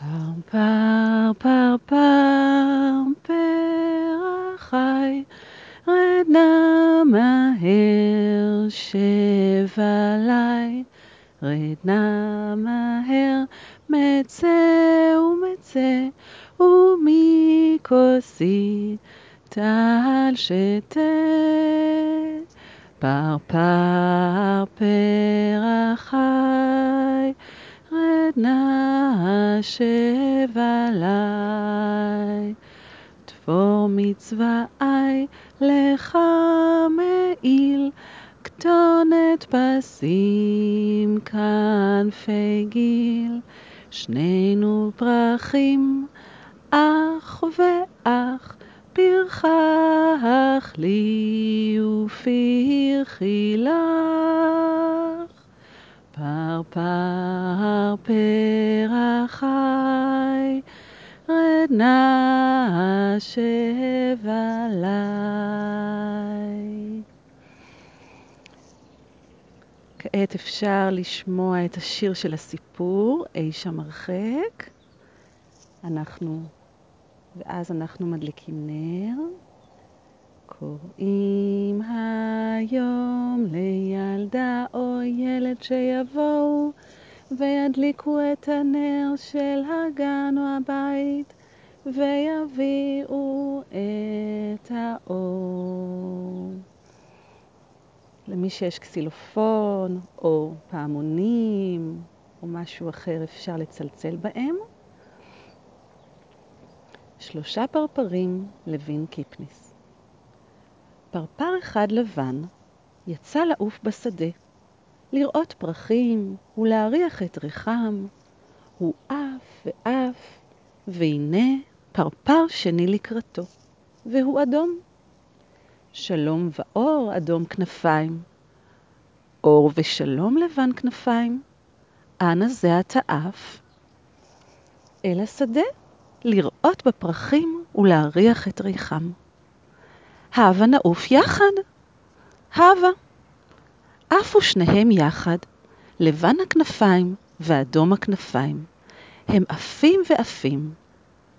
פרפר, פרפר, פרח חי, רד נא מהר, שב עלי. רד נא מהר, מצא ומצא, ומכוסי טל שתה. פרפר, פרח חי, רד נא שב עלי. תפור מצבעי לך מעיל, כתונת פסים, כנפי גיל, שנינו פרחים, אח ואח, פרחח לי ופרחי לך. פרפר פרח חי, רד נא שב עלי. כעת אפשר לשמוע את השיר של הסיפור, אי שם הרחק. אנחנו, ואז אנחנו מדליקים נר. קוראים היום לילדה או ילד שיבואו וידליקו את הנר של הגן או הבית ויביאו את האור. למי שיש קסילופון או פעמונים או משהו אחר אפשר לצלצל בהם. שלושה פרפרים לוין קיפניס. פרפר אחד לבן יצא לעוף בשדה, לראות פרחים ולהריח את ריחם. הוא עף ועף, והנה פרפר שני לקראתו, והוא אדום. שלום ואור אדום כנפיים, אור ושלום לבן כנפיים, אנה זה אתה עף? אל השדה, לראות בפרחים ולהריח את ריחם. הבה נעוף יחד. הבה. עפו שניהם יחד, לבן הכנפיים ואדום הכנפיים. הם עפים ועפים,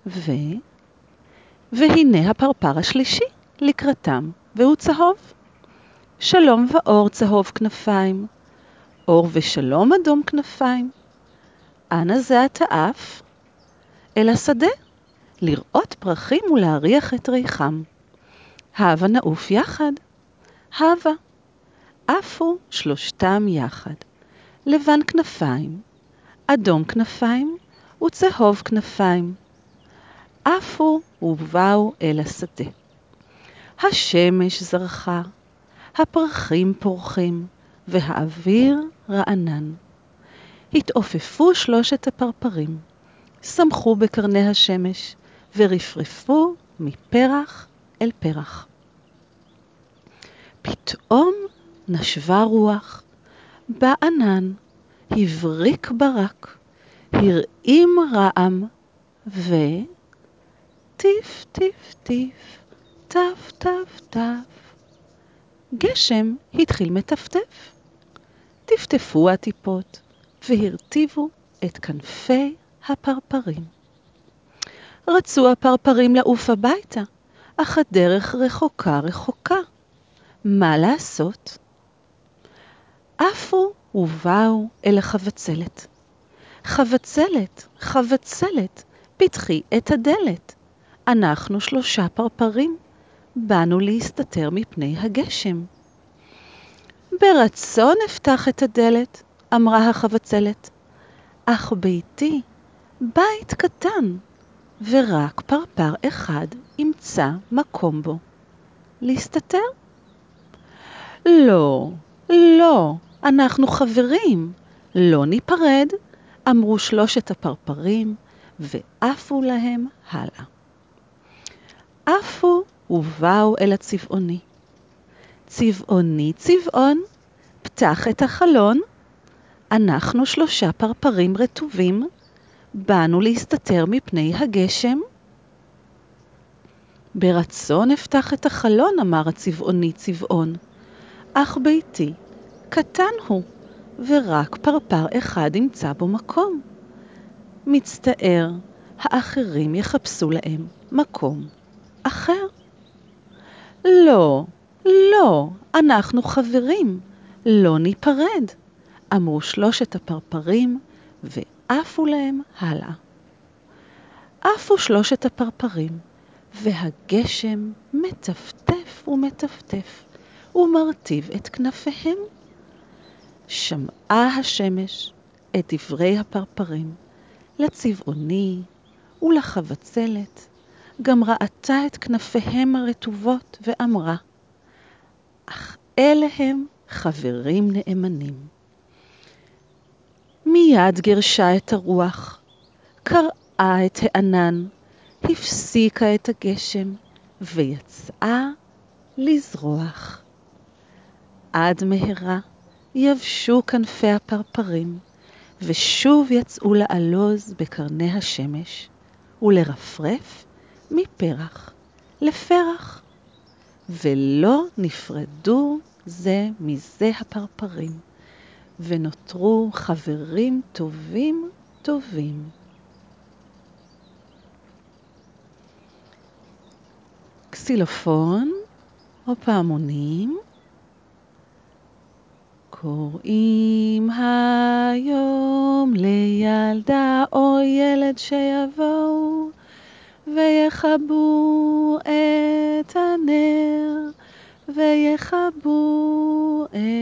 ו... והנה הפרפר השלישי לקראתם, והוא צהוב. שלום ואור צהוב כנפיים, אור ושלום אדום כנפיים. אנה זה אתה עף? אל השדה, לראות פרחים ולהריח את ריחם. הבה נעוף יחד. הבה. עפו שלושתם יחד. לבן כנפיים, אדום כנפיים וצהוב כנפיים. עפו ובאו אל השדה. השמש זרחה, הפרחים פורחים, והאוויר רענן. התעופפו שלושת הפרפרים, שמחו בקרני השמש, ורפרפו מפרח אל פרח. פתאום נשבה רוח, בענן, הבריק ברק, הרעים רעם, ו... טיף טיף טיף, טף טף טף. גשם התחיל מטפטף. טפטפו הטיפות והרטיבו את כנפי הפרפרים. רצו הפרפרים לעוף הביתה, אך הדרך רחוקה רחוקה. מה לעשות? עפו ובאו אל החבצלת. חבצלת, חבצלת, פתחי את הדלת. אנחנו שלושה פרפרים, באנו להסתתר מפני הגשם. ברצון אפתח את הדלת, אמרה החבצלת, אך ביתי בית קטן, ורק פרפר אחד ימצא מקום בו. להסתתר? לא, לא, אנחנו חברים, לא ניפרד, אמרו שלושת הפרפרים, ועפו להם הלאה. עפו ובאו אל הצבעוני. צבעוני צבעון, פתח את החלון. אנחנו שלושה פרפרים רטובים, באנו להסתתר מפני הגשם. ברצון אפתח את החלון, אמר הצבעוני צבעון, אך ביתי קטן הוא, ורק פרפר אחד ימצא בו מקום. מצטער, האחרים יחפשו להם מקום אחר. לא, לא, אנחנו חברים, לא ניפרד, אמרו שלושת הפרפרים ועפו להם הלאה. עפו שלושת הפרפרים, והגשם מטפטף ומטפטף, ומרטיב את כנפיהם. שמעה השמש את דברי הפרפרים, לצבעוני ולחבצלת, גם ראתה את כנפיהם הרטובות ואמרה, אך אלה הם חברים נאמנים. מיד גירשה את הרוח, קרעה את הענן, הפסיקה את הגשם, ויצאה לזרוח. עד מהרה יבשו כנפי הפרפרים, ושוב יצאו לעלוז בקרני השמש, ולרפרף מפרח לפרח, ולא נפרדו זה מזה הפרפרים, ונותרו חברים טובים טובים. קסילופון או פעמונים קוראים היום לילדה או ילד שיבואו ויכבו את הנר, ויכבו את.